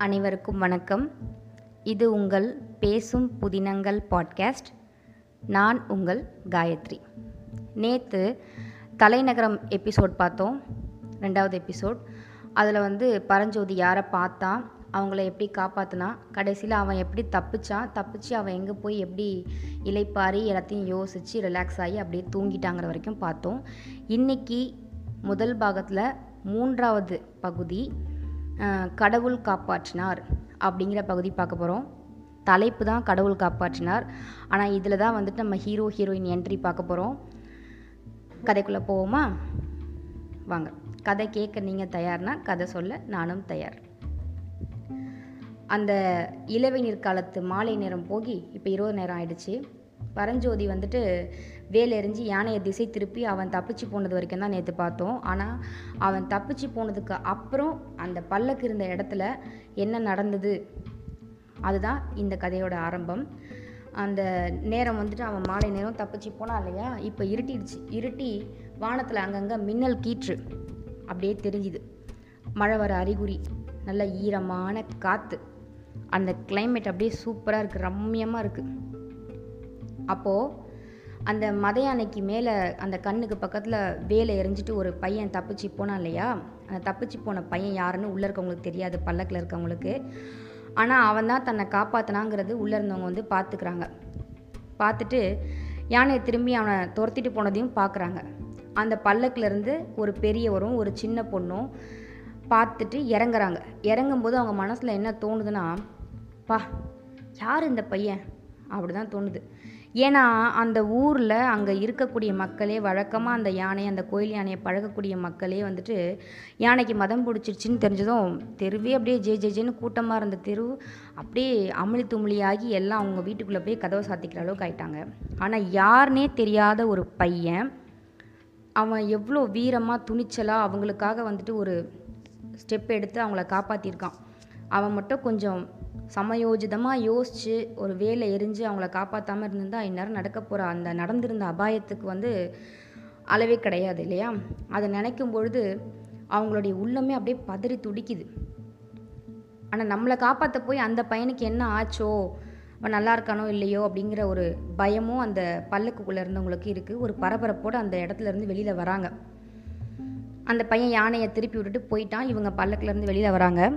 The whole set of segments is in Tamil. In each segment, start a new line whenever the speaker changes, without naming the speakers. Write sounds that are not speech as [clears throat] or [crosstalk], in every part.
அனைவருக்கும் வணக்கம். இது உங்கள் பேசும் புதினங்கள் பாட்காஸ்ட். நான் உங்கள் காயத்ரி. நேற்று தலைநகரம் எபிசோட் பார்த்தோம். ரெண்டாவது எபிசோட். அதில் வந்து பரஞ்சோதி யாரை பார்த்தா அவங்கள எப்படி காப்பாற்றினா கடைசியில் அவன் எப்படி தப்பிச்சான் தப்பிச்சு அவன் எங்கே போய் எப்படி இலைப்பாரி எல்லாத்தையும் யோசித்து ரிலாக்ஸ் ஆகி அப்படியே தூங்கிட்டாங்கிற வரைக்கும் பார்த்தோம். இன்றைக்கி முதல் பாகத்தில் மூன்றாவது பகுதி கடவுள் காப்பாற்றினார் அப்படிங்கிற பகுதி பார்க்க போகிறோம் தலைப்பு தான் கடவுள் காப்பாற்றினார். ஆனால் இதில் தான் வந்துட்டு நம்ம ஹீரோ ஹீரோயின் என்ட்ரி பார்க்க போகிறோம் கதைக்குள்ளே போவோமா? வாங்க. கதை கேட்க நீங்கள் தயார்னா கதை சொல்ல நானும் தயார். அந்த இளவேநீர் காலத்து மாலை நேரம் போகி இப்போ இரவு நேரம் ஆயிடுச்சு. பரஞ்சோதி வந்துட்டு வேல் எறிஞ்சு யானையை திசை திருப்பி அவன் தப்பிச்சு போனது வரைக்கும் தான் நேற்று பார்த்தோம். ஆனால் அவன் தப்பிச்சு போனதுக்கு அப்புறம் அந்த பல்லக்கு இருந்த இடத்துல என்ன நடந்தது? அதுதான் இந்த கதையோட ஆரம்பம். அந்த நேரம் வந்துட்டு அவன் மாலை நேரம் தப்பிச்சு போனான் இல்லையா? இப்போ இருட்டிடுச்சு. இருட்டி வானத்தில் அங்கங்கே மின்னல் கீற்று. அப்படியே தெரிஞ்சுது. மழை வர அறிகுறி. நல்ல ஈரமான காற்று அந்த கிளைமேட் அப்படியே சூப்பராக இருக்குது ரம்மியமாக இருக்குது அப்போது அந்த மதையானைக்கு மேலே அந்த கண்ணுக்கு பக்கத்தில் வேலை எரிஞ்சிட்டு ஒரு பையன் தப்பிச்சு போனான் இல்லையா? அந்த தப்பிச்சு போன பையன் யாருன்னு உள்ளே இருக்கவங்களுக்கு தெரியாது பல்லக்கில் இருக்கவங்களுக்கு. ஆனால் அவன் தான் தன்னை காப்பாற்றினாங்கிறது உள்ளே இருந்தவங்க வந்து பார்த்துக்கிறாங்க பார்த்துட்டு யானையை திரும்பி அவனை துரத்திட்டு போனதையும் பார்க்குறாங்க அந்த பல்லக்கிலேருந்து ஒரு பெரியவரும் ஒரு சின்ன பொண்ணும் பார்த்துட்டு இறங்குறாங்க. இறங்கும்போது அவங்க மனசில் என்ன தோணுதுன்னா பா யார் இந்த பையன்? அப்படி தான் தோணுது. ஏன்னா அந்த ஊரில் அங்கே இருக்கக்கூடிய மக்களே வழக்கமாக அந்த யானை அந்த கோயில் யானையை பழகக்கூடிய மக்களே வந்துட்டு யானைக்கு மதம் பிடிச்சிருச்சின்னு தெரிஞ்சதும் தெருவே அப்படியே ஜே ஜே ஜேன்னு கூட்டமாக இருந்த தெரு அப்படியே அமளி தும்ளியாகி எல்லாம் அவங்க வீட்டுக்குள்ளே போய் கதவை சாத்திக்கிற அளவுக்கு ஆயிட்டாங்க. ஆனால் யாருனே தெரியாத ஒரு பையன் அவன் எவ்வளோ வீரமாக துணிச்சலாக அவங்களுக்காக வந்துட்டு ஒரு ஸ்டெப் எடுத்து அவங்கள காப்பாற்றிருக்கான் அவன் மட்டும் கொஞ்சம் சமயோஜிதமாக யோசித்து ஒரு வேலை எரிஞ்சு அவங்கள காப்பாற்றாமல் இருந்திருந்தால் இந்நேரம் நடக்க போகிற அந்த நடந்திருந்த அபாயத்துக்கு வந்து அளவே கிடையாது இல்லையா? அதை நினைக்கும் பொழுது அவங்களுடைய உள்ளமே அப்படியே பதறி துடிக்குது. ஆனால் நம்மளை காப்பாற்ற போய் அந்த பையனுக்கு என்ன ஆச்சோ? அவன் நல்லா இருக்கானோ இல்லையோ? அப்படிங்கிற ஒரு பயமும் அந்த பல்லுக்குள்ளே இருந்தவங்களுக்கு இருக்குது ஒரு பரபரப்போடு அந்த இடத்துல இருந்து வெளியில் வராங்க. அந்த பையன் யானையை திருப்பி விட்டுட்டு போயிட்டான். இவங்க பல்லக்கிலேருந்து வெளியில் வராங்க.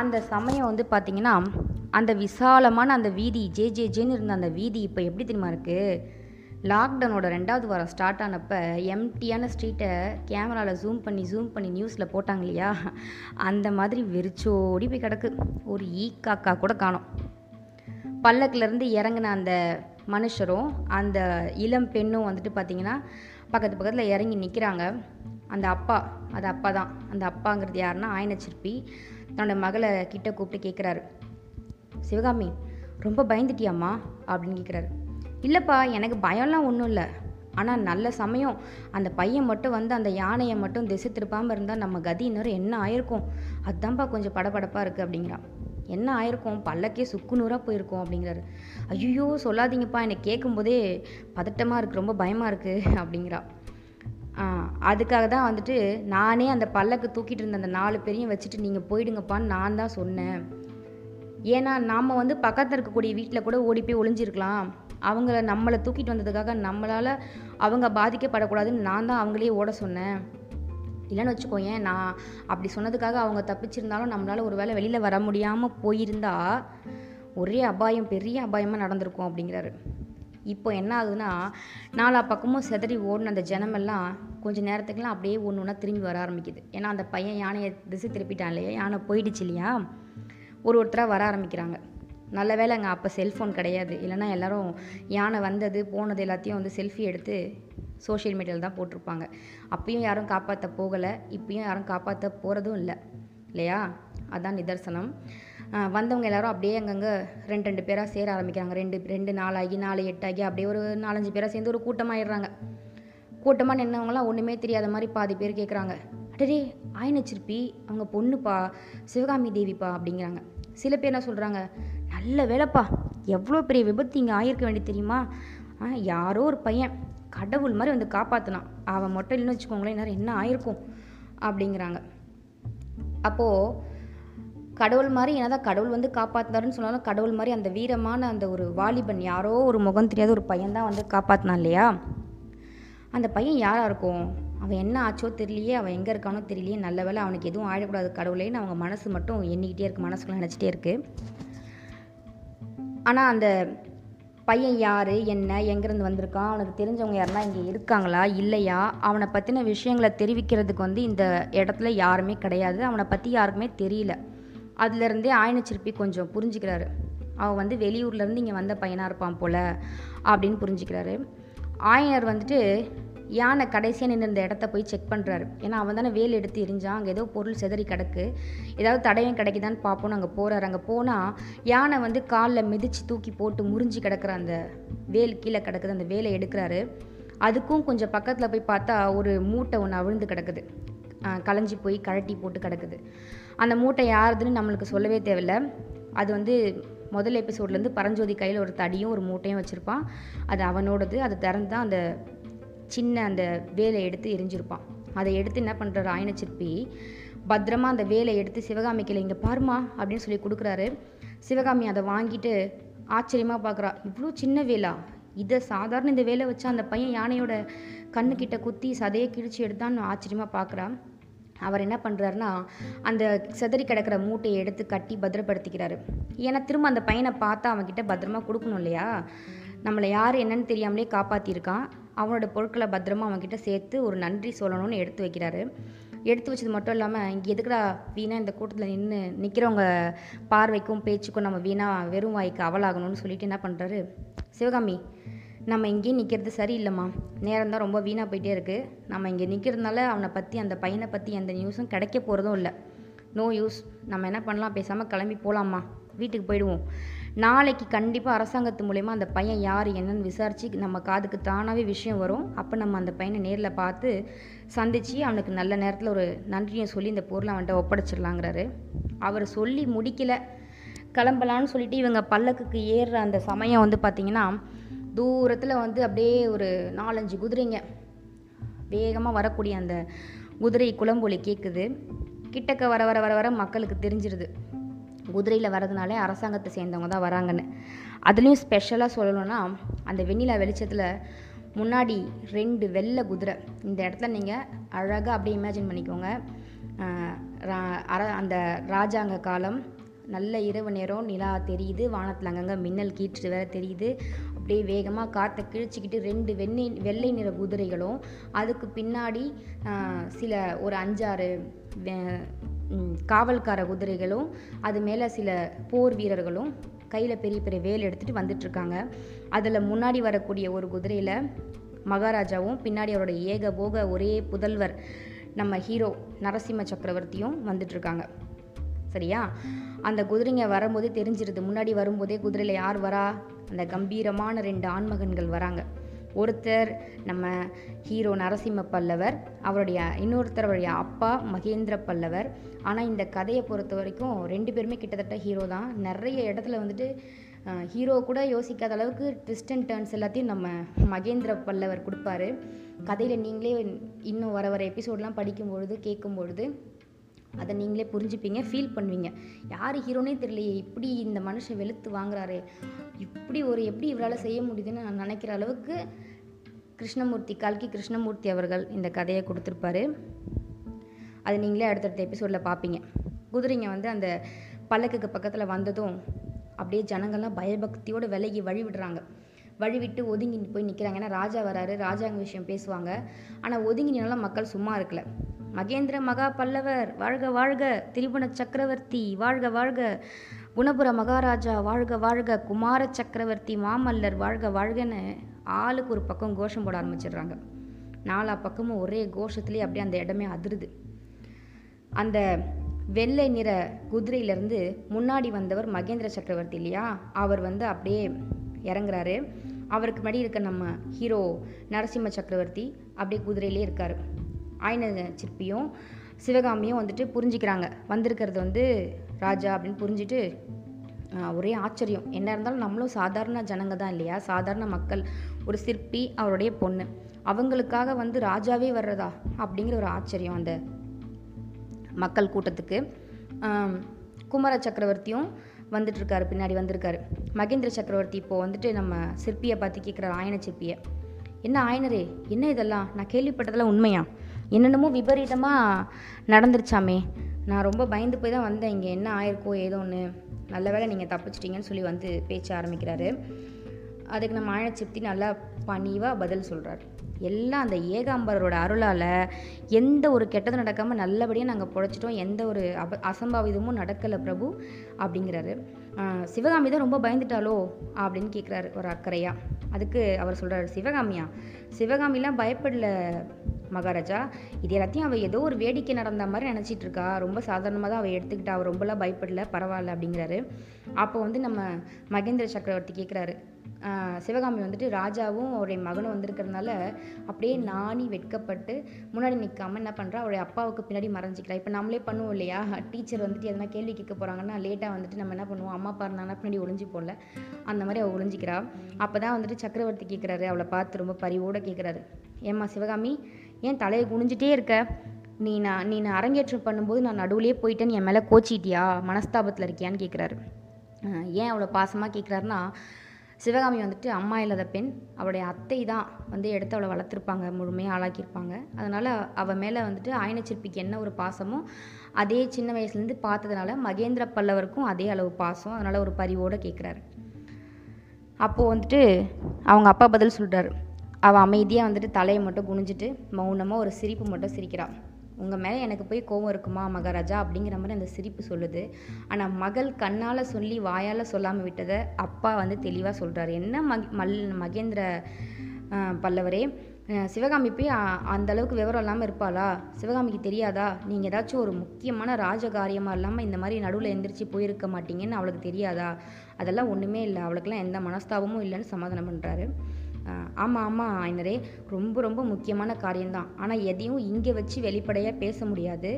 அந்த சமயம் வந்து பார்த்திங்கன்னா அந்த விசாலமான அந்த வீதி ஜே ஜே ஜேன்னு இருந்த அந்த வீதி இப்போ எப்படி தெரியுமா இருக்குது லாக்டவுனோட ரெண்டாவது வாரம் ஸ்டார்ட் ஆனப்போ எம்டியான ஸ்ட்ரீட்டை கேமராவில் ஜூம் பண்ணி ஜூம் பண்ணி நியூஸில் போட்டாங்க இல்லையா? அந்த மாதிரி வெறிச்சோடி போய் கிடக்கு. ஒரு ஈ காக்கா கூட காணும். பல்லக்கிலேருந்து இறங்கின அந்த மனுஷரும் அந்த இளம் பெண்ணும் வந்துட்டு பார்த்திங்கன்னா பக்கத்து பக்கத்தில் இறங்கி நிற்கிறாங்க அந்த அப்பா அது அப்பா தான். அந்த அப்பாங்கிறது யாருன்னா ஆயனச்சிற்பி. தன்னோட மகளை கிட்ட கூப்பிட்டு கேட்குறாரு சிவகாமி ரொம்ப பயந்துட்டியாம்மா? அப்படின்னு கேட்குறாரு இல்லைப்பா எனக்கு பயம்லாம் ஒன்றும் இல்லை. ஆனால் நல்ல சமயம். அந்த பையன் மட்டும் வந்து அந்த யானையை மட்டும் திசை திருப்பாமல் இருந்தால் நம்ம கதி இன்னொரு என்ன ஆயிருக்கும்? அதுதான்ப்பா கொஞ்சம் படபடப்பாக இருக்குது அப்படிங்கிறான். என்ன ஆயிருக்கும்? பல்லக்கே சுக்குநூறாக போயிருக்கோம் அப்படிங்கிறாரு. ஐயோ சொல்லாதீங்கப்பா. என்னை கேட்கும்போதே பதட்டமாக இருக்குது ரொம்ப பயமாக இருக்குது அப்படிங்கிறா அதுக்காக தான் வந்துட்டு நானே அந்த பல்லக்கு தூக்கிட்டு இருந்த அந்த நாலு பேரையும் வச்சுட்டு நீங்கள் போயிடுங்கப்பான்னு நான் தான் சொன்னேன். ஏன்னா நாம் வந்து பக்கத்தில் இருக்கக்கூடிய வீட்டில் கூட ஓடி போய் ஒளிஞ்சிருக்கலாம். அவங்கள நம்மளை தூக்கிட்டு வந்ததுக்காக நம்மளால் அவங்க பாதிக்கப்படக்கூடாதுன்னு நான் தான் அவங்களே ஓட சொன்னேன். இல்லைன்னு வச்சுக்கோயேன் நான் அப்படி சொன்னதுக்காக அவங்க தப்பிச்சிருந்தாலும் நம்மளால் ஒரு வேளை வெளியில் வர முடியாமல் போயிருந்தா ஒரே அபாயம் பெரிய அபாயமாக நடந்திருக்கும் அப்படிங்கிறாரு. இப்போ என்ன ஆகுதுன்னா நாலா பக்கமும் செதறி ஓடின அந்த ஜனமெல்லாம் கொஞ்ச நேரத்துக்குலாம் அப்படியே ஒன்று ஒன்றா திரும்பி வர ஆரம்பிக்குது. ஏன்னா அந்த பையன் யானையை திசை திருப்பிட்டான் இல்லையா? யானை போயிடுச்சு இல்லையா? ஒரு ஒருத்தராக வர ஆரம்பிக்கிறாங்க. நல்ல வேளைங்க அப்போ செல்ஃபோன் கிடையாது. இல்லைன்னா எல்லோரும் யானை வந்தது போனது எல்லாத்தையும் வந்து செல்ஃபி எடுத்து சோஷியல் மீடியாவில் தான் போட்டிருப்பாங்க. அப்பயும் யாரும் காப்பாற்ற போகலை. இப்பயும் யாரும் காப்பாற்ற போகிறதும் இல்லை. இல்லையா? அதான் நிதர்சனம். வந்தவங்க எல்லாரும் அப்படியே அங்கங்கே ரெண்டு ரெண்டு பேராக சேர ஆரம்பிக்கிறாங்க. ரெண்டு ரெண்டு நாளாகி நாலு எட்டாகி அப்படியே ஒரு நாலஞ்சு பேராக சேர்ந்து ஒரு கூட்டமாகிடுறாங்க கூட்டமாக நின்னவங்களாம் ஒன்றுமே தெரியாத மாதிரி பாதி பேர் கேட்குறாங்க அடடே ஆயினச்சிருப்பி அவங்க பொண்ணுப்பா சிவகாமி தேவிப்பா அப்படிங்கிறாங்க. சில பேர் என்ன சொல்கிறாங்க நல்ல வேலைப்பா எவ்வளோ பெரிய விபத்து இங்கே ஆயிருக்க வேண்டிய தெரியுமா? ஆ, யாரோ ஒரு பையன் கடவுள் மாதிரி வந்து காப்பாற்றினான் அவன் மட்டும் இல்லைன்னு வச்சுக்கோங்களேன் என்ன ஆயிருக்கும் அப்படிங்கிறாங்க. அப்போது கடவுள் மாதிரி என்னதான் கடவுள் வந்து காப்பாற்றினாருன்னு சொன்னாலும் கடவுள் மாதிரி அந்த வீரமான அந்த ஒரு வாலிபன் யாரோ ஒரு முகம் தெரியாத ஒரு பையன் தான் வந்து காப்பாற்றினான் இல்லையா? அந்த பையன் யாராக இருக்கும்? அவன் என்ன ஆச்சோ தெரியலையே அவன் எங்கே இருக்கானோ தெரியலையே நல்ல வேலை அவனுக்கு எதுவும் ஆயிடக்கூடாது கடவுளேன்னு அவங்க மனசு மட்டும் எண்ணிக்கிட்டே இருக்கு மனசுக்குள்ள நினச்சிட்டே இருக்கு. ஆனால் அந்த பையன் யார் என்ன எங்கேருந்து வந்திருக்கான் அவனுக்கு தெரிஞ்சவங்க யாருன்னா இங்கே இருக்காங்களா இல்லையா? அவனை பற்றின விஷயங்களை தெரிவிக்கிறதுக்கு வந்து இந்த இடத்துல யாருமே கிடையாது அவனை பற்றி யாருக்குமே தெரியல. அதுலேருந்தே ஆயனச்சிற்பி கொஞ்சம் புரிஞ்சுக்கிறாரு. அவன் வந்து வெளியூர்லேருந்து இங்கே வந்த பையனாக இருப்பான் போல் அப்படின்னு புரிஞ்சுக்கிறாரு. ஆயனர் வந்துட்டு யானை கடைசியாக நின்று இந்த இடத்த போய் செக் பண்ணுறாரு ஏன்னா அவன் தானே வேல் எடுத்து எரிஞ்சான் அங்கே ஏதோ பொருள் செதறி கிடக்கு ஏதாவது தடயம் கிடைக்குதான்னு பார்ப்போன்னு அங்கே போகிறாரு அங்கே போனால் யானை வந்து காலில் மிதித்து தூக்கி போட்டு முறிஞ்சு கிடக்குற அந்த வேல் கீழே கிடக்குது அந்த வேலை எடுக்கிறாரு. அதுக்கும் கொஞ்சம் பக்கத்தில் போய் பார்த்தா ஒரு மூட்டை ஒன்று அவிழ்ந்து கிடக்குது. களைஞ்சி போய் கழட்டி போட்டு கிடக்குது. அந்த மூட்டை யாருதுன்னு நம்மளுக்கு சொல்லவே தேவையில்ல. அது வந்து முதல் எபிசோட்லேருந்து பரஞ்சோதி கையில் ஒரு தடியும் ஒரு மூட்டையும் வச்சுருப்பான். அது அவனோடது. அது திறந்து தான் அந்த சின்ன அந்த வேலை எடுத்து எரிஞ்சிருப்பான். அதை எடுத்து என்ன பண்ணுறாரு ஆயனச்சிற்பி பத்திரமா அந்த வேலை எடுத்து சிவகாமிக்கில் இங்கே பாருமா அப்படின்னு சொல்லி கொடுக்குறாரு. சிவகாமி அதை வாங்கிட்டு ஆச்சரியமாக பார்க்குறா இவ்வளோ சின்ன வேலா? இதை சாதாரண இந்த வேலை வச்சு அந்த பையன் யானையோட கண்ணுக்கிட்ட குத்தி சதையை கிழிச்சு எடுத்தான்னு ஆச்சரியமாக பார்க்குறான் அவர் என்ன பண்ணுறாருன்னா அந்த செதறி கிடக்கிற மூட்டையை எடுத்து கட்டி பத்திரப்படுத்திக்கிறாரு. ஏன்னா திரும்ப அந்த பையனை பார்த்தா அவன்கிட்ட பத்திரமா கொடுக்கணும் இல்லையா? நம்மளை யார் என்னன்னு தெரியாமலே காப்பாற்றிருக்கான் அவனோட பொருட்களை பத்திரமா அவன்கிட்ட சேர்த்து ஒரு நன்றி சொல்லணும்னு எடுத்து வைக்கிறாரு. எடுத்து வச்சது மட்டும் இல்லாமல் இங்கே எதுக்குடா வீணாக இந்த கூட்டத்தில் நின்று நிற்கிறவங்க பார்வைக்கும் பேச்சுக்கும் நம்ம வீணாக வெறும் வாய்க்கு அவலாகணும்னு சொல்லிட்டு என்ன பண்ணுறாரு சிவகாமி நம்ம இங்கேயே நிற்கிறது சரியில்லைம்மா. நேரம் தான் ரொம்ப வீணாக போயிட்டே இருக்குது நம்ம இங்கே நிற்கிறதுனால அவனை பற்றி அந்த பையனை பற்றி எந்த நியூஸும் கிடைக்க போகிறதும் இல்லை. நோ யூஸ் நம்ம என்ன பண்ணலாம்? பேசாமல் கிளம்பி போகலாம்மா வீட்டுக்கு போயிடுவோம். நாளைக்கு கண்டிப்பாக அரசாங்கத்து மூலயமா அந்த பையன் யார் என்னன்னு விசாரித்து நம்ம காதுக்கு தானாகவே விஷயம் வரும். அப்போ நம்ம அந்த பையனை நேரில் பார்த்து சந்தித்து அவனுக்கு நல்ல நேரத்தில் ஒரு நன்றியை சொல்லி இந்த பொருளை அவன்கிட்ட ஒப்படைச்சிடலாங்கிறாரு. அவர் சொல்லி முடிக்கலை. கிளம்பலான்னு சொல்லிட்டு இவங்க பல்லக்குக்கு ஏறுற அந்த சமயம் வந்து பார்த்திங்கன்னா தூரத்தில் வந்து அப்படியே ஒரு நாலஞ்சு குதிரைங்க. வேகமாக வரக்கூடிய அந்த குதிரை குளம்பொலி கேட்குது கிட்டக்க வர வர வர வர மக்களுக்கு தெரிஞ்சிருது. குதிரையில் வரதுனாலே அரசாங்கத்தை சேர்ந்தவங்க தான் வராங்கன்னு. அதுலேயும் ஸ்பெஷலாக சொல்லணும்னா அந்த வெண்ணிலா வெளிச்சத்தில் முன்னாடி ரெண்டு வெள்ளை குதிரை. இந்த இடத்துல நீங்கள் அழகாக அப்படியே இமேஜின் பண்ணிக்கோங்க. ரா- அர- அந்த ராஜாங்க காலம். நல்ல இரவு நேரம் நிலா தெரியுது. வானத்தில் அங்கங்கே மின்னல் கீற்று வேற தெரியுது. அப்படியே வேகமாக காற்றை கிழிச்சிக்கிட்டு ரெண்டு வெண்ணெய் வெள்ளை நிற குதிரைகளும் அதுக்கு பின்னாடி சில ஒரு அஞ்சாறு வே- காவல்கார குதிரைகளும் அது மேலே சில போர் வீரர்களும் கையில் பெரிய பெரிய வேல் எடுத்துகிட்டு வந்துட்டுருக்காங்க. அதில் முன்னாடி வரக்கூடிய ஒரு குதிரையில் மகாராஜாவும் பின்னாடி அவரோட ஏக போக ஒரே புதல்வர் நம்ம ஹீரோ நரசிம்ம சக்கரவர்த்தியும் வந்துட்டுருக்காங்க. சரியா? அந்த குதிரைங்க வரும்போதே தெரிஞ்சிருது. முன்னாடி வரும்போதே குதிரையில் யார் வரா? அந்த கம்பீரமான ரெண்டு ஆண்மகன்கள் வராங்க. ஒருத்தர் நம்ம ஹீரோ நரசிம்ம பல்லவர் அவருடைய இன்னொருத்தர் அவருடைய அப்பா மகேந்திர பல்லவர். ஆனால் இந்த கதையை பொறுத்த வரைக்கும் ரெண்டு பேருமே கிட்டத்தட்ட ஹீரோ தான். நிறைய இடத்துல வந்துட்டு ஹீரோ கூட யோசிக்காத அளவுக்கு ட்விஸ்ட் அண்ட் டர்ன்ஸ் எல்லாத்தையும் நம்ம மகேந்திர பல்லவர் கொடுப்பாரு. கதையில் நீங்களே இன்னும் வர வர எபிசோட்லாம் படிக்கும்பொழுது கேட்கும்பொழுது அதை நீங்களே புரிஞ்சுப்பீங்க ஃபீல் பண்ணுவீங்க. யார் ஹீரோனே தெரியலையே இப்படி இந்த மனுஷன் வெளுத்து வாங்குறாரே. இப்படி ஒரு எப்படி இவரால் செய்ய முடியுதுன்னு நான் நினைக்கிற அளவுக்கு கிருஷ்ணமூர்த்தி கல்கி கிருஷ்ணமூர்த்தி அவர்கள் இந்த கதையை கொடுத்துருப்பாரு. அது நீங்களே அடுத்தடுத்த எபிசோடில் பார்ப்பீங்க குதிரைங்க வந்து அந்த பல்லக்குக்கு பக்கத்தில் வந்ததும் அப்படியே ஜனங்கள்லாம் பயபக்தியோடு விலகி வழி விடுறாங்க. வழி விட்டு ஒதுங்கி போய் நிற்கிறாங்க ஏன்னா ராஜா வராரு ராஜாங்க விஷயம் பேசுவாங்க. ஆனால் ஒதுங்கி மக்கள் சும்மா இருக்கல. மகேந்திர மகா பல்லவர் வாழ்க வாழ்க திரிபுண சக்கரவர்த்தி வாழ்க வாழ்க. குணபுர மகாராஜா வாழ்க வாழ்க குமார சக்கரவர்த்தி மாமல்லர் வாழ்க வாழ்கன்னு ஆளுக்கு ஒரு பக்கம் கோஷம் போட ஆரம்பிச்சிடுறாங்க. நாலா பக்கமும் ஒரே கோஷத்துலேயே அப்படியே அந்த இடமே அதிருது. அந்த வெள்ளை நிற குதிரையிலேருந்து முன்னாடி வந்தவர் மகேந்திர சக்கரவர்த்தி இல்லையா? அவர் வந்து அப்படியே இறங்குறாரு. அவருக்கு முன்னாடி இருக்க நம்ம ஹீரோ நரசிம்ம சக்கரவர்த்தி அப்படியே குதிரையிலே இருக்கார். ஆயன சிற்பியும் சிவகாமியும் வந்துட்டு புரிஞ்சுக்கிறாங்க. வந்திருக்கிறது வந்து ராஜா அப்படின்னு புரிஞ்சுட்டு ஒரே ஆச்சரியம். என்ன இருந்தாலும் நம்மளும் சாதாரண ஜனங்க தான் இல்லையா? சாதாரண மக்கள். ஒரு சிற்பி அவருடைய பொண்ணு. அவங்களுக்காக வந்து ராஜாவே வர்றதா? அப்படிங்கிற ஒரு ஆச்சரியம் அந்த மக்கள் கூட்டத்துக்கு. குமர குமார சக்கரவர்த்தியும் வந்துட்டுருக்காரு பின்னாடி வந்திருக்காரு. மகேந்திர சக்கரவர்த்தி இப்போது வந்துட்டு நம்ம சிற்பியை பார்த்து கேட்குறாரு ஆயன சிற்பியை. என்ன ஆயனரே என்ன இதெல்லாம்? நான் கேள்விப்பட்டதெல்லாம் உண்மையா? என்னென்னமோ விபரீதமாக நடந்துருச்சாமே நான் ரொம்ப பயந்து போய் தான் வந்தேன். இங்கே என்ன ஆயிருக்கோ ஏதோ ஒன்று நல்ல வேளை நீங்கள் தப்பிச்சிட்டிங்கன்னு சொல்லி வந்து பேச்ச ஆரம்பிக்கிறாரு. அதுக்கு நம்ம ஆழ சிப்தி நல்லா பணிவாக பதில் சொல்கிறார் எல்லாம் அந்த ஏகாம்பரோட அருளால் எந்த ஒரு கெட்டதும் நடக்காமல் நல்லபடியாக நாங்கள் பொழைச்சிட்டோம். எந்த ஒரு அப அசம்பாவிதமும் நடக்கலை பிரபு அப்படிங்கிறாரு. சிவகாமி தான் ரொம்ப பயந்துட்டாளோ அப்படின்னு கேட்குறாரு ஒரு அக்கறையாக அதுக்கு அவர் சொல்கிறாரு சிவகாமியா சிவகாமிலாம் பயப்படல மகாராஜா. இது எல்லாத்தையும் அவள் ஏதோ ஒரு வேடிக்கை நடந்த மாதிரி நினச்சிட்டு இருக்கா. ரொம்ப சாதாரணமாக தான் அவள் எடுத்துக்கிட்டா. அவள் ரொம்பலாம் பயப்படல பரவாயில்ல அப்படிங்கிறாரு. அப்போ வந்து நம்ம மகேந்திர சக்கரவர்த்தி கேட்குறாரு சிவகாமி வந்துட்டு ராஜாவும் அவருடைய மகனும் வந்திருக்கிறதுனால அப்படியே நாணி வெட்கப்பட்டு முன்னாடி நிற்காம என்ன பண்ணுறா அவருடைய அப்பாவுக்கு பின்னாடி மறைஞ்சிக்கலாம் இப்போ நம்மளே பண்ணுவோம் இல்லையா? டீச்சர் வந்துட்டு எதனா கேள்வி கேட்க போகிறாங்கன்னா லேட்டாக வந்துட்டு நம்ம என்ன பண்ணுவோம்? அம்மா அப்பா இருந்தாங்கன்னா பின்னாடி ஒளிஞ்சு போடல. அந்த மாதிரி அவள் ஒளிஞ்சிக்கிறா. அப்போ தான் வந்துட்டு சக்கரவர்த்தி கேட்குறாரு அவளை பார்த்து ரொம்ப பரிவோடு கேட்குறாரு ஏம்மா சிவகாமி ஏன் தலையை குனிஞ்சிட்டே இருக்க? நீ நான் நீ நான் அரங்கேற்றம் பண்ணும்போது நான் நடுவுலேயே போயிட்டேன்னு என் மேலே கோச்சிட்டியா மனஸ்தாபத்தில் இருக்கியான்னு கேட்குறாரு ஏன் அவ்வளோ பாசமாக கேட்குறாருன்னா சிவகாமி வந்துட்டு அம்மா இல்லாத பெண் அவளுடைய அத்தை தான் வந்து எடுத்து அவளை வளர்த்துருப்பாங்க முழுமையாக ஆளாக்கியிருப்பாங்க. அதனால் அவள் மேலே வந்துட்டு ஆயனச்சிற்பிக்கு என்ன ஒரு பாசமோ அதே சின்ன வயசுலேருந்து பார்த்ததுனால மகேந்திர பல்லவருக்கும் அதே அளவு பாசம். அதனால் ஒரு பரிவோடு கேட்குறாரு அப்போது வந்துட்டு அவங்க அப்பா பதில் சொல்கிறாரு அவள் அமைதியாக வந்துட்டு தலையை மட்டும் குனிஞ்சிட்டு மௌனமாக ஒரு சிரிப்பு மட்டும் சிரிக்கிறாள் உங்கள் மேலே எனக்கு போய் கோவம் இருக்குமா மகாராஜா? அப்படிங்கிற மாதிரி அந்த சிரிப்பு சொல்லுது. ஆனால் மகள் கண்ணால் சொல்லி வாயால் சொல்லாமல் விட்டதை அப்பா வந்து தெளிவாக சொல்கிறாரு என்ன மக் மல் மகேந்திர பல்லவரே சிவகாமி போய் அந்த அளவுக்கு விவரம் இல்லாமல் இருப்பாளா? சிவகாமிக்கு தெரியாதா? நீங்கள் ஏதாச்சும் ஒரு முக்கியமான ராஜகாரியமாக இல்லாமல் இந்த மாதிரி நடுவில் எந்திரிச்சு போயிருக்க மாட்டீங்கன்னு அவளுக்கு தெரியாதா? அதெல்லாம் ஒன்றுமே இல்லை. அவளுக்கெல்லாம் எந்த மனஸ்தாபமும் இல்லைன்னு சமாதானம் பண்ணுறாரு ஆமாம் ஆமாம் ஐனரே. ரொம்ப ரொம்ப முக்கியமான காரியம்தான். ஆனால் எதையும் இங்கே வச்சு வெளிப்படையாக பேச முடியாது.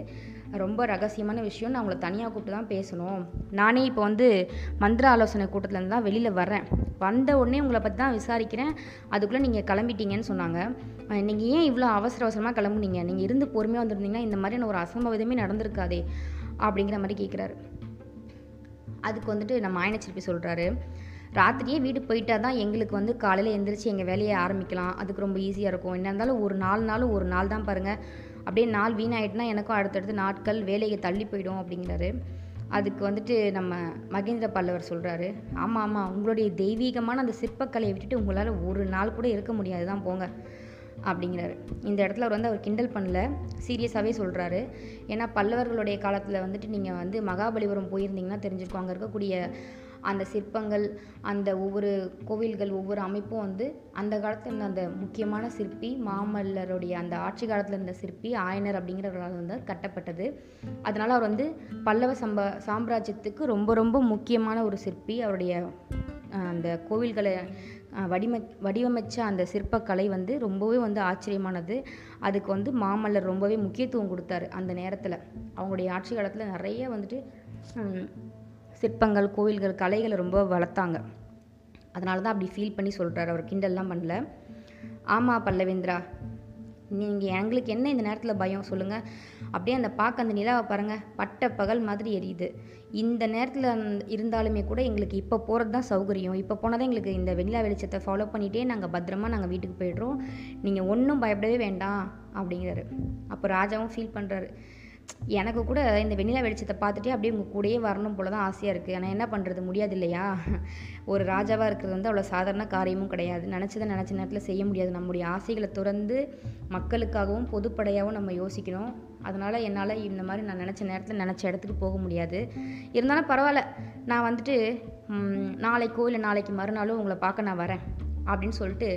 ரொம்ப ரகசியமான விஷயம். நான் உங்களை தனியாக கூப்பிட்டு தான் பேசணும். நானே இப்போ வந்து மந்திர ஆலோசனை கூட்டத்துலேருந்து தான் வெளியில் வரேன் வந்த உடனே உங்களை பற்றி தான் விசாரிக்கிறேன். அதுக்குள்ளே நீங்கள் கிளம்பிட்டீங்கன்னு சொன்னாங்க. நீங்கள் ஏன் இவ்வளோ அவசர அவசரமாக கிளம்புனீங்க? நீங்கள் இருந்து பொறுமையாக வந்திருந்தீங்கன்னா இந்த மாதிரியான ஒரு அசம்பவிதமே நடந்திருக்காதே அப்படிங்கிற மாதிரி கேட்குறாரு அதுக்கு வந்துட்டு நம்ம ஆயனச்சிற்பி சொல்கிறாரு ராத்திரியே வீடு போயிட்டா தான் எங்களுக்கு வந்து காலையில் எந்திரிச்சு எங்கள் வேலையை ஆரம்பிக்கலாம். அதுக்கு ரொம்ப ஈஸியாக இருக்கும். என்ன இருந்தாலும் ஒரு நாலு நாளும் ஒரு நாள் தான் பாருங்கள் அப்படியே நாள் வீணாயிட்டுனா எனக்கும் அடுத்தடுத்து நாட்கள் வேலையை தள்ளி போயிடும் அப்படிங்கிறாரு. அதுக்கு வந்துட்டு நம்ம மகேந்திர பல்லவர் சொல்கிறாரு ஆமாம் ஆமாம் உங்களுடைய தெய்வீகமான அந்த சிற்பக்கலையை விட்டுட்டு உங்களால் ஒரு நாள் கூட இருக்க முடியாது. தான் போங்க. அப்படிங்கிறாரு. இந்த இடத்துல அவர் வந்து அவர் கிண்டல் பண்ணல. சீரியஸாகவே சொல்கிறாரு ஏன்னா பல்லவர்களுடைய காலத்தில் வந்துட்டு நீங்கள் வந்து மகாபலிபுரம் போயிருந்தீங்கன்னா தெரிஞ்சிருக்கும். அங்கே இருக்கக்கூடிய அந்த சிற்பங்கள் அந்த ஒவ்வொரு கோவில்கள் ஒவ்வொரு அமைப்பும் வந்து அந்த காலத்தில் இருந்த அந்த முக்கியமான சிற்பி மாமல்லருடைய அந்த ஆட்சி காலத்தில் இருந்த சிற்பி ஆயனர் அப்படிங்கிறவர்களால் வந்து கட்டப்பட்டது. அதனால் அவர் வந்து பல்லவ சம்ப சாம்ராஜ்யத்துக்கு ரொம்ப ரொம்ப முக்கியமான ஒரு சிற்பி. அவருடைய அந்த கோவில்களை அஹ், வடிவ வடிவமைச்ச அந்த சிற்பக்கலை வந்து ரொம்பவே வந்து ஆச்சரியமானது. அதுக்கு வந்து மாமல்லர் ரொம்பவே முக்கியத்துவம் கொடுத்தாரு அந்த நேரத்தில். அவங்களுடைய ஆட்சி காலத்தில் நிறைய வந்துட்டு சிற்பங்கள் கோவில்கள் கலைகளை ரொம்ப வளர்த்தாங்க. அதனால தான் அப்படி ஃபீல் பண்ணி சொல்கிறாரு அவர். கிண்டல்லாம் பண்ணல. ஆமாம் பல்லவேந்திரா நீங்கள் எங்களுக்கு என்ன இந்த நேரத்தில் பயம்? சொல்லுங்கள் அப்படியே அந்த பார்க்க அந்த நிலாவை பாருங்கள் பட்ட பகல் மாதிரி எரியுது. இந்த நேரத்தில் இருந்தாலுமே கூட எங்களுக்கு இப்போ போகிறது தான் சௌகரியம். இப்போ போனால் தான் எங்களுக்கு இந்த வெண்ணிலா வெளிச்சத்தை ஃபாலோ பண்ணிகிட்டே நாங்கள் பத்திரமா நாங்கள் வீட்டுக்கு போயிடுறோம். நீங்கள் ஒன்றும் பயப்படவே வேண்டாம் அப்படிங்கிறாரு. அப்போ ராஜாவும் ஃபீல் பண்ணுறாரு எனக்கு கூட இந்த வெண்ணிலா வெளிச்சத்தை பார்த்துட்டே அப்படியே உங்கள் கூடயே வரணும் போல தான் ஆசையாக இருக்குது ஆனால் என்ன பண்ணுறது முடியாது இல்லையா? ஒரு ராஜாவாக இருக்கிறது வந்து அவ்வளோ சாதாரண காரியமும் கிடையாது. நினச்சதை நினச்ச நேரத்தில் செய்ய முடியாது. நம்முடைய ஆசைகளை துறந்து மக்களுக்காகவும் பொதுப்படையாகவும் நம்ம யோசிக்கணும். அதனால் என்னால் இந்த மாதிரி நான் நினச்ச நேரத்தில் நினச்ச இடத்துக்கு போக முடியாது. இருந்தாலும் பரவாயில்ல. நான் வந்துட்டு நாளைக்கோ இல்லை நாளைக்கு மறுநாளும் உங்களை பார்க்க நான் வரேன். அப்படின்னு சொல்லிட்டு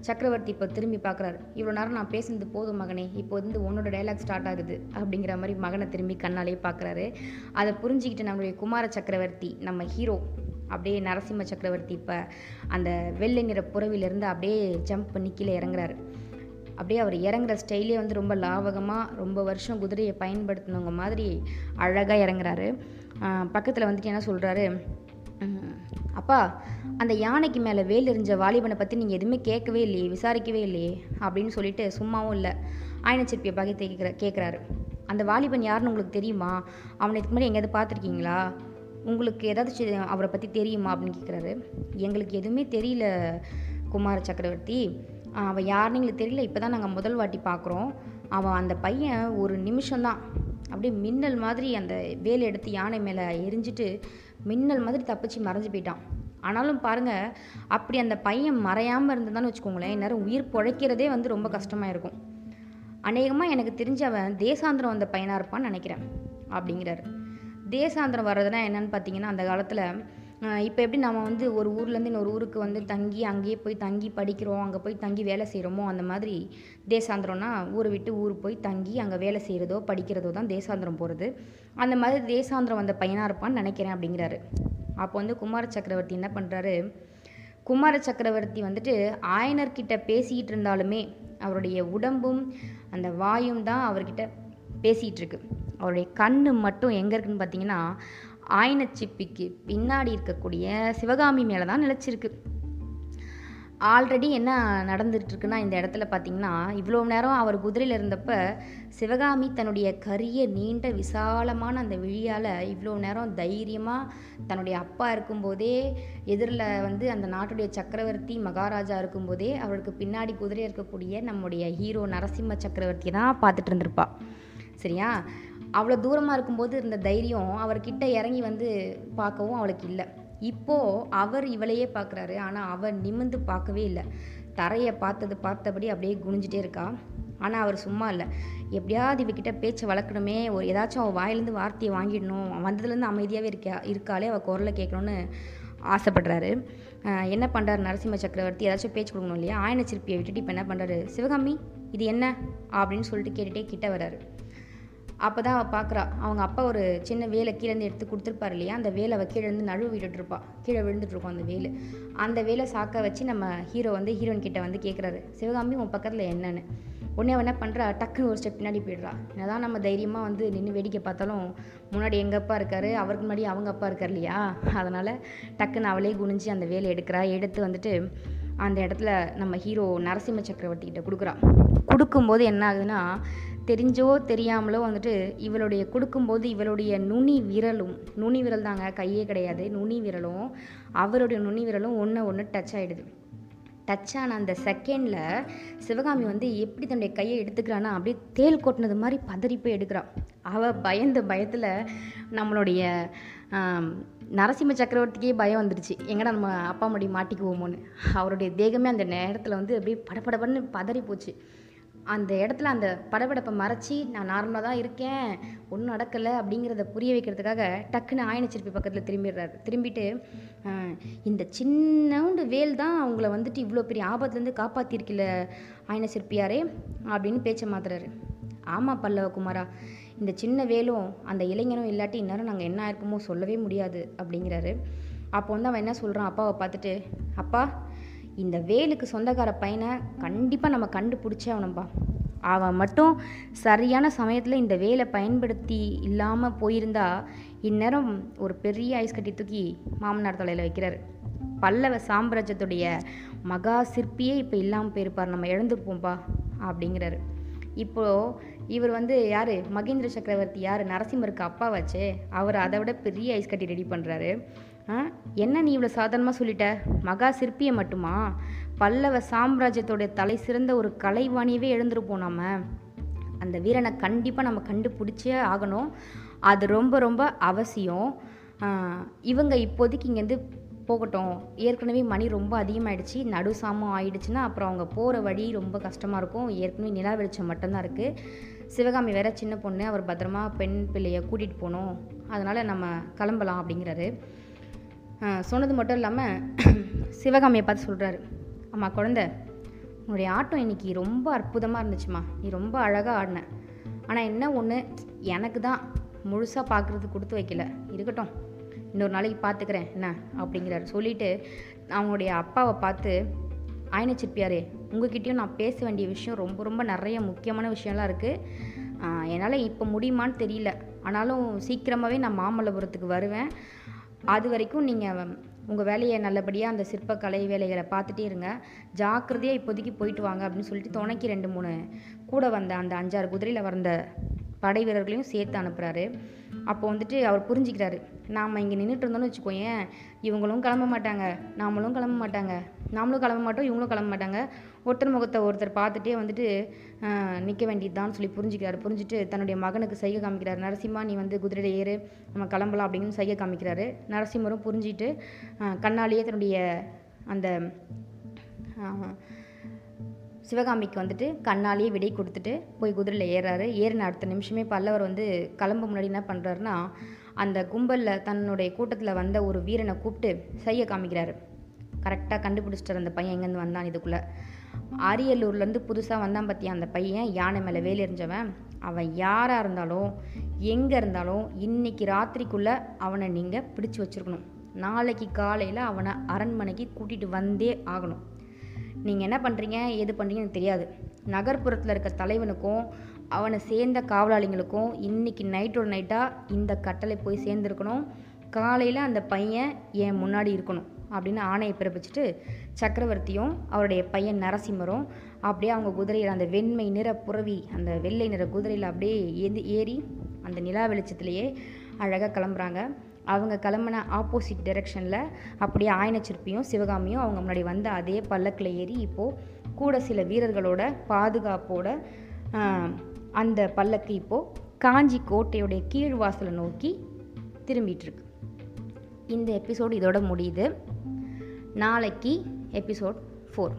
சக்கரவர்த்தி இப்போ திரும்பி பார்க்குறாரு இவ்வளோ நேரம் நான் பேசுனது போதும் மகனே இப்போ வந்து உன்னோட டைலாக் ஸ்டார்ட் ஆகுது அப்படிங்கிற மாதிரி மகனை திரும்பி கண்ணாலே பார்க்குறாரு அதை புரிஞ்சுக்கிட்டு நம்மளுடைய குமார சக்கரவர்த்தி நம்ம ஹீரோ அப்படியே நரசிம்ம சக்கரவர்த்தி இப்போ அந்த வெள்ளை நிற புறவிலிருந்து அப்படியே ஜம்ப் பண்ணி கீழே இறங்குறாரு. அப்படியே அவர் இறங்குற ஸ்டைலே வந்து ரொம்ப லாவகமாக ரொம்ப வருஷம் குதிரையை பயன்படுத்தினவங்க மாதிரி அழகாக இறங்குறாரு. பக்கத்தில் வந்துட்டு என்ன சொல்கிறாரு அப்பா அந்த யானைக்கு மேலே வேல் எறிஞ்ச வாலிபனை பற்றி நீங்கள் எதுவுமே கேட்கவே இல்லையே விசாரிக்கவே இல்லையே அப்படின்னு சொல்லிட்டு சும்மாவும் இல்லை. ஆயனச்சிற்பியை பகை கேட்குற கேட்குறாரு அந்த வாலிபன் யாருன்னு உங்களுக்கு தெரியுமா? அவனை இதுக்கு முன்னாடி எங்கேயாவது பார்த்துருக்கீங்களா? உங்களுக்கு ஏதாவது அவரை பற்றி தெரியுமா? அப்படின்னு கேட்குறாரு எங்களுக்கு எதுவுமே தெரியல குமார சக்கரவர்த்தி. அவன் யாருன்னு எங்களுக்கு தெரியல இப்போ தான் நாங்கள் முதல் வாட்டி பார்க்குறோம் அவன் அந்த பையன் ஒரு நிமிஷம்தான். அப்படியே மின்னல் மாதிரி அந்த வேலை எடுத்து யானை மேலே எரிஞ்சிட்டு மின்னல் மாதிரி தப்பிச்சு மறைஞ்சு போயிட்டான். ஆனாலும் பாருங்கள் அப்படி அந்த பையன் மறையாமல் இருந்ததான்னு வச்சுக்கோங்களேன் இந்நேரம் உயிர் பிழைக்கிறதே வந்து ரொம்ப கஷ்டமாக இருக்கும். அநேகமாக எனக்கு தெரிஞ்ச அவன் தேசாந்திரம் வந்த பையனாக இருப்பான்னு நினைக்கிறேன் அப்படிங்கிறாரு. தேசாந்திரம் வர்றதுனா என்னன்னு பார்த்தீங்கன்னா அந்த காலத்தில் இப்போ எப்படி நம்ம வந்து ஒரு ஊர்லேருந்து இன்னொரு ஊருக்கு வந்து தங்கி அங்கேயே போய் தங்கி படிக்கிறோம் அங்கே போய் தங்கி வேலை செய்கிறோமோ அந்த மாதிரி தேசாந்திரம்னா ஊரை விட்டு ஊர் போய் தங்கி அங்கே வேலை செய்கிறதோ படிக்கிறதோ தான் தேசாந்திரம் போகிறது அந்த மாதிரி தேசாந்திரம் வந்த பையனாக இருப்பான்னு நினைக்கிறேன் அப்படிங்கிறாரு. அப்போ வந்து குமார சக்கரவர்த்தி என்ன பண்ணுறாரு குமார சக்கரவர்த்தி வந்துட்டு ஆயனர்கிட்ட பேசிக்கிட்டு இருந்தாலுமே அவருடைய உடம்பும் அந்த வாயும் தான் அவர்கிட்ட பேசிகிட்டு இருக்கு. அவருடைய கண்ணு மட்டும் எங்கே இருக்குன்னு பார்த்தீங்கன்னா ஆயினச்சிப்பிக்கு பின்னாடி இருக்கக்கூடிய சிவகாமி மேலே தான் நிலச்சிருக்கு. ஆல்ரெடி என்ன நடந்துட்டுருக்குன்னா இந்த இடத்துல பார்த்தீங்கன்னா இவ்வளோ நேரம் அவர் குதிரையில் இருந்தப்ப சிவகாமி தன்னுடைய கரிய நீண்ட விசாலமான அந்த விழியால் இவ்வளோ நேரம் தைரியமாக தன்னுடைய அப்பா இருக்கும்போதே எதிரில் வந்து அந்த நாட்டுடைய சக்கரவர்த்தி மகாராஜா இருக்கும்போதே அவருக்கு பின்னாடி குதிரை இருக்கக்கூடிய நம்முடைய ஹீரோ நரசிம்ம சக்கரவர்த்தி தான் பார்த்துட்டு இருந்திருப்பா. சரியா? அவ்வளோ தூரமாக இருக்கும்போது இருந்த தைரியம் அவர்கிட்ட இறங்கி வந்து பார்க்கவும் அவளுக்கு இல்லை. இப்போது அவர் இவளையே பார்க்குறாரு. ஆனால் அவள் நிமிந்து பார்க்கவே இல்லை. தரையை பார்த்தது பார்த்தபடி அப்படியே குனிஞ்சிட்டே இருக்கா. ஆனால் அவர் சும்மா இல்லை. எப்படியாவது இவகிட்ட பேச்சை வளர்க்கணுமே. ஒரு ஏதாச்சும் அவள் வாயிலேருந்து வார்த்தையை வாங்கிடணும். வந்ததுலேருந்து அமைதியாகவே இருக்கா இருக்காளே அவள் குரலை கேட்கணுன்னு ஆசைப்படுறாரு. என்ன பண்ணுறாரு நரசிம்ம சக்கரவர்த்தி? ஏதாச்சும் பேச்சு கொடுக்கணும் இல்லையா? ஆயன சிற்பியை விட்டுட்டு இப்போ என்ன பண்ணுறாரு சிவகாமி இது என்ன? அப்படின்னு சொல்லிட்டு கேட்டுகிட்டே கிட்ட வராரு அப்போ தான் அவள் பார்க்குறா அவங்க அப்பா ஒரு சின்ன வேலை கீழேருந்து எடுத்து கொடுத்துருப்பாரு இல்லையா? அந்த வேலை அவள் கீழேருந்து நழுவு விட்டுட்டு கீழே விழுந்துட்டுருக்கும் அந்த வேலை. அந்த வேலை சாக்க வச்சு நம்ம ஹீரோ வந்து ஹீரோயின் கிட்ட வந்து கேட்குறாரு சிவகாமி உன் பக்கத்தில் என்னன்னு? உடனே என்ன பண்ணுறா டக்குன்னு ஒரு ஸ்டெப் பின்னாடி போயிடுறா. என்னதான் நம்ம தைரியமாக வந்து நின்று வேடிக்கை பார்த்தாலும் முன்னாடி எங்கள் அப்பா இருக்காரு அவருக்கு முன்னாடி அவங்க அப்பா இருக்கார் இல்லையா? அதனால் டக்குன்னு அவளே குனிஞ்சு அந்த வேலை எடுக்கிறா. எடுத்து வந்துட்டு அந்த இடத்துல நம்ம ஹீரோ நரசிம்ம சக்கரவர்த்தி கிட்ட கொடுக்குறா. கொடுக்கும்போது என்ன ஆகுதுன்னா தெரிஞ்சோ தெரியாமலோ வந்துட்டு இவளுடைய கொடுக்கும்போது இவளுடைய நுனி விரலும் நுனி விரல் தாங்க கையே கிடையாது நுனி விரலும் அவருடைய நுனி விரலும் ஒன்று ஒன்று டச் ஆகிடுது டச் ஆன அந்த செகண்டில் சிவகாமி வந்து எப்படி தன்னுடைய கையை எடுத்துக்கிறான்னா அப்படியே தேல் கொட்டினது மாதிரி பதறி போய் எடுக்கிறான். அவள் பயந்த பயத்தில் நம்மளுடைய நரசிம்ம சக்கரவர்த்திக்கே பயம் வந்துடுச்சு. எங்கடா நம்ம அப்பா முடி மாட்டிக்குவோமோன்னு. அவருடைய தேகமே அந்த நேரத்தில் வந்து அப்படியே படபடபன்னு பதறி போச்சு. அந்த இடத்துல அந்த படபடப்பை மறைச்சி நான் நார்மலாக தான் இருக்கேன் ஒன்றும் நடக்கலை அப்படிங்கிறத புரிய வைக்கிறதுக்காக டக்குன்னு ஆயனச்சிற்பி பக்கத்தில் திரும்பிடுறாரு. திரும்பிட்டு இந்த சின்னவுண்டு வேல் தான் அவங்கள வந்துட்டு இவ்வளோ பெரிய ஆபத்துலேருந்து காப்பாற்றிருக்கல ஆயன சிற்பியாரே அப்படின்னு பேச்சை மாத்துறாரு. ஆமாம் பல்லவ குமாரா இந்த சின்ன வேலும் அந்த இளைஞனும் இல்லாட்டி இந்நேரம் நாங்கள் என்ன ஆயிருப்போமோ சொல்லவே முடியாது அப்படிங்கிறாரு. அப்போ வந்து அவன் என்ன சொல்கிறான் அப்பாவை பார்த்துட்டு அப்பா இந்த வேலுக்கு சொந்தக்கார பையனை கண்டிப்பாக நம்ம கண்டுபிடிச்சே அவனப்பா அவன் மட்டும் சரியான சமயத்தில் இந்த வேலை பயன்படுத்தி இல்லாமல் போயிருந்தா இந்நேரம் ஒரு பெரிய ஐஸ் கட்டி தூக்கி மாமனார் தலையில் வைக்கிறாரு. பல்லவ சாம்ராஜ்யத்துடைய மகா சிற்பியே இப்போ இல்லாமல் போயிருப்பார். நம்ம இழந்திருப்போம்ப்பா அப்படிங்கிறாரு. இப்போது இவர் வந்து யார்? மகேந்திர சக்கரவர்த்தி யார்? நரசிம்மருக்கு அப்பா வச்சே அவர் அதை விட பெரிய ஐஸ் கட்டி ரெடி பண்ணுறாரு என்ன நீ இவ்வளோ சாதாரணமாக சொல்லிட்ட? மகா சிற்பியை மட்டுமா? பல்லவ சாம்ராஜ்யத்தோட தலை சிறந்த ஒரு கலைவாணியவே எழுந்திருப்போம் நாம் அந்த வீரனை கண்டிப்பாக நம்ம கண்டுபிடிச்சே ஆகணும். அது ரொம்ப ரொம்ப அவசியம். இவங்க இப்போதைக்கு இங்கேருந்து போகட்டும். ஏற்கனவே மணி ரொம்ப அதிகமாகிடுச்சு நடு சாமம் ஆயிடுச்சுன்னா அப்புறம் அவங்க போகிற வழி ரொம்ப கஷ்டமாக இருக்கும். ஏற்கனவே நிலா வெளிச்சம் மட்டும்தான் இருக்குது சிவகாமி வேற சின்ன பொண்ணு. அவர் பத்திரமா பெண் பிள்ளைய கூட்டிகிட்டு போகணும். அதனால் நம்ம கிளம்பலாம் அப்படிங்கிறாரு. சொன்னது மட்டும் இல்லாமல் [clears throat] சிவகாமியை பார்த்து சொல்கிறாரு அம்மா குழந்த உன்னுடைய ஆட்டம் இன்னைக்கு ரொம்ப அற்புதமாக இருந்துச்சுமா நீ ரொம்ப அழகாக ஆடின. ஆனால் என்ன ஒன்று எனக்கு தான் முழுசாக பார்க்குறது கொடுத்து வைக்கல. இருக்கட்டும். இன்னொரு நாளைக்கு பார்த்துக்கிறேன் என்ன? அப்படிங்கிறாரு. சொல்லிவிட்டு அவங்களுடைய அப்பாவை பார்த்து ஆயன சிற்பியாரே உங்ககிட்டயும் நான் பேச வேண்டிய விஷயம் ரொம்ப ரொம்ப நிறைய முக்கியமான விஷயம்லாம் இருக்குது என்னால் இப்போ முடியுமான்னு தெரியல. ஆனாலும் சீக்கிரமாகவே நான் மாமல்லபுரத்துக்கு வருவேன். அது வரைக்கும் நீங்கள் உங்கள் வேலையை நல்லபடியாக அந்த சிற்பக்கலை வேலைகளை பார்த்துட்டே இருங்க. ஜாக்கிரதையாக இப்போதைக்கு போயிட்டு வாங்க அப்படின்னு சொல்லிட்டு துணைக்கு ரெண்டு மூணு கூட வந்த அந்த அஞ்சாறு குதிரையில் வந்த படை வீரர்களையும் சேர்த்து அனுப்புகிறாரு அப்போ வந்துட்டு அவர் புரிஞ்சுக்கிறாரு. நாம் இங்கே நின்றுட்டு இருந்தோம்னு வச்சுக்கோயேன் இவங்களும் கிளம்ப மாட்டாங்க நாமளும் கிளம்ப மாட்டாங்க நாமளும் கிளம்ப மாட்டோம் இவங்களும் கிளம்ப மாட்டாங்க. ஒருத்தர் முகத்தை ஒருத்தர் பார்த்துட்டே வந்துட்டு நிற்க வேண்டியதுதான் சொல்லி புரிஞ்சுக்கிறாரு. புரிஞ்சுட்டு தன்னுடைய மகனுக்கு சைகை காமிக்கிறாரு. நரசிம்மா நீ வந்து குதிரையில ஏறு நம்ம கிளம்பலாம் அப்படின்னு சைகை காமிக்கிறாரு. நரசிம்மரும் புரிஞ்சிட்டு கண்ணாலேயே தன்னுடைய அந்த சிவகாமிக்கு வந்துட்டு கண்ணாலேயே விடை கொடுத்துட்டு போய் குதிரையில் ஏறாரு. ஏறின அடுத்த நிமிஷமே பல்லவர் வந்து கிளம்ப முன்னாடி என்ன பண்ணுறாருன்னா அந்த கும்பலில் தன்னுடைய கூட்டத்தில் வந்த ஒரு வீரனை கூப்பிட்டு செய்ய காமிக்கிறாரு. கரெக்டாக கண்டுபிடிச்சிட்டார் அந்த பையன் எங்கேருந்து வந்தான் இதுக்குள்ளே. அரியலூர்லேருந்து புதுசாக வந்தான் பார்த்தியா அந்த பையன்? யானை மேலே வேலெறிஞ்சவன் அவன் யாராக இருந்தாலும் எங்கே இருந்தாலும் இன்னைக்கு ராத்திரிக்குள்ளே அவனை நீங்கள் பிடிச்சு வச்சுருக்கணும். நாளைக்கு காலையில் அவனை அரண்மனைக்கு கூட்டிகிட்டு வந்தே ஆகணும். நீங்கள் என்ன பண்ணுறீங்க எது பண்ணுறீங்கன்னு எனக்கு தெரியாது. நகர்ப்புறத்தில் இருக்க தலைவனுக்கும் அவனை சேர்ந்த காவலாளிங்களுக்கும் இன்னைக்கு நைட்டோட நைட்டாக இந்த கட்டளை போய் சேர்ந்துருக்கணும். காலையில் அந்த பையன் என் முன்னாடி இருக்கணும். அப்படின்னு ஆணையை பிறப்பிச்சுட்டு சக்கரவர்த்தியும் அவருடைய பையன் நரசிம்மரும் அப்படியே அவங்க குதிரையில் அந்த வெண்மை நிற புறவி அந்த வெள்ளை நிற குதிரையில் அப்படியே ஏந்தி ஏறி அந்த நிலா வெளிச்சத்துலேயே அழகாக கிளம்புறாங்க. அவங்க கிளம்புன ஆப்போசிட் டைரெக்ஷனில் அப்படியே ஆயனச்சிற்பியும் சிவகாமியும் அவங்க முன்னாடி வந்த அதே பல்லக்கில் ஏறி இப்போது கூட சில வீரர்களோட பாதுகாப்போட அந்த பல்லக்கு இப்போது காஞ்சி கோட்டையுடைய கீழ் வாசலை நோக்கி திரும்பிகிட்ருக்கு இந்த எபிசோடு இதோட முடியுது. நாளைக்கு எபிசோட் ஃபோர்.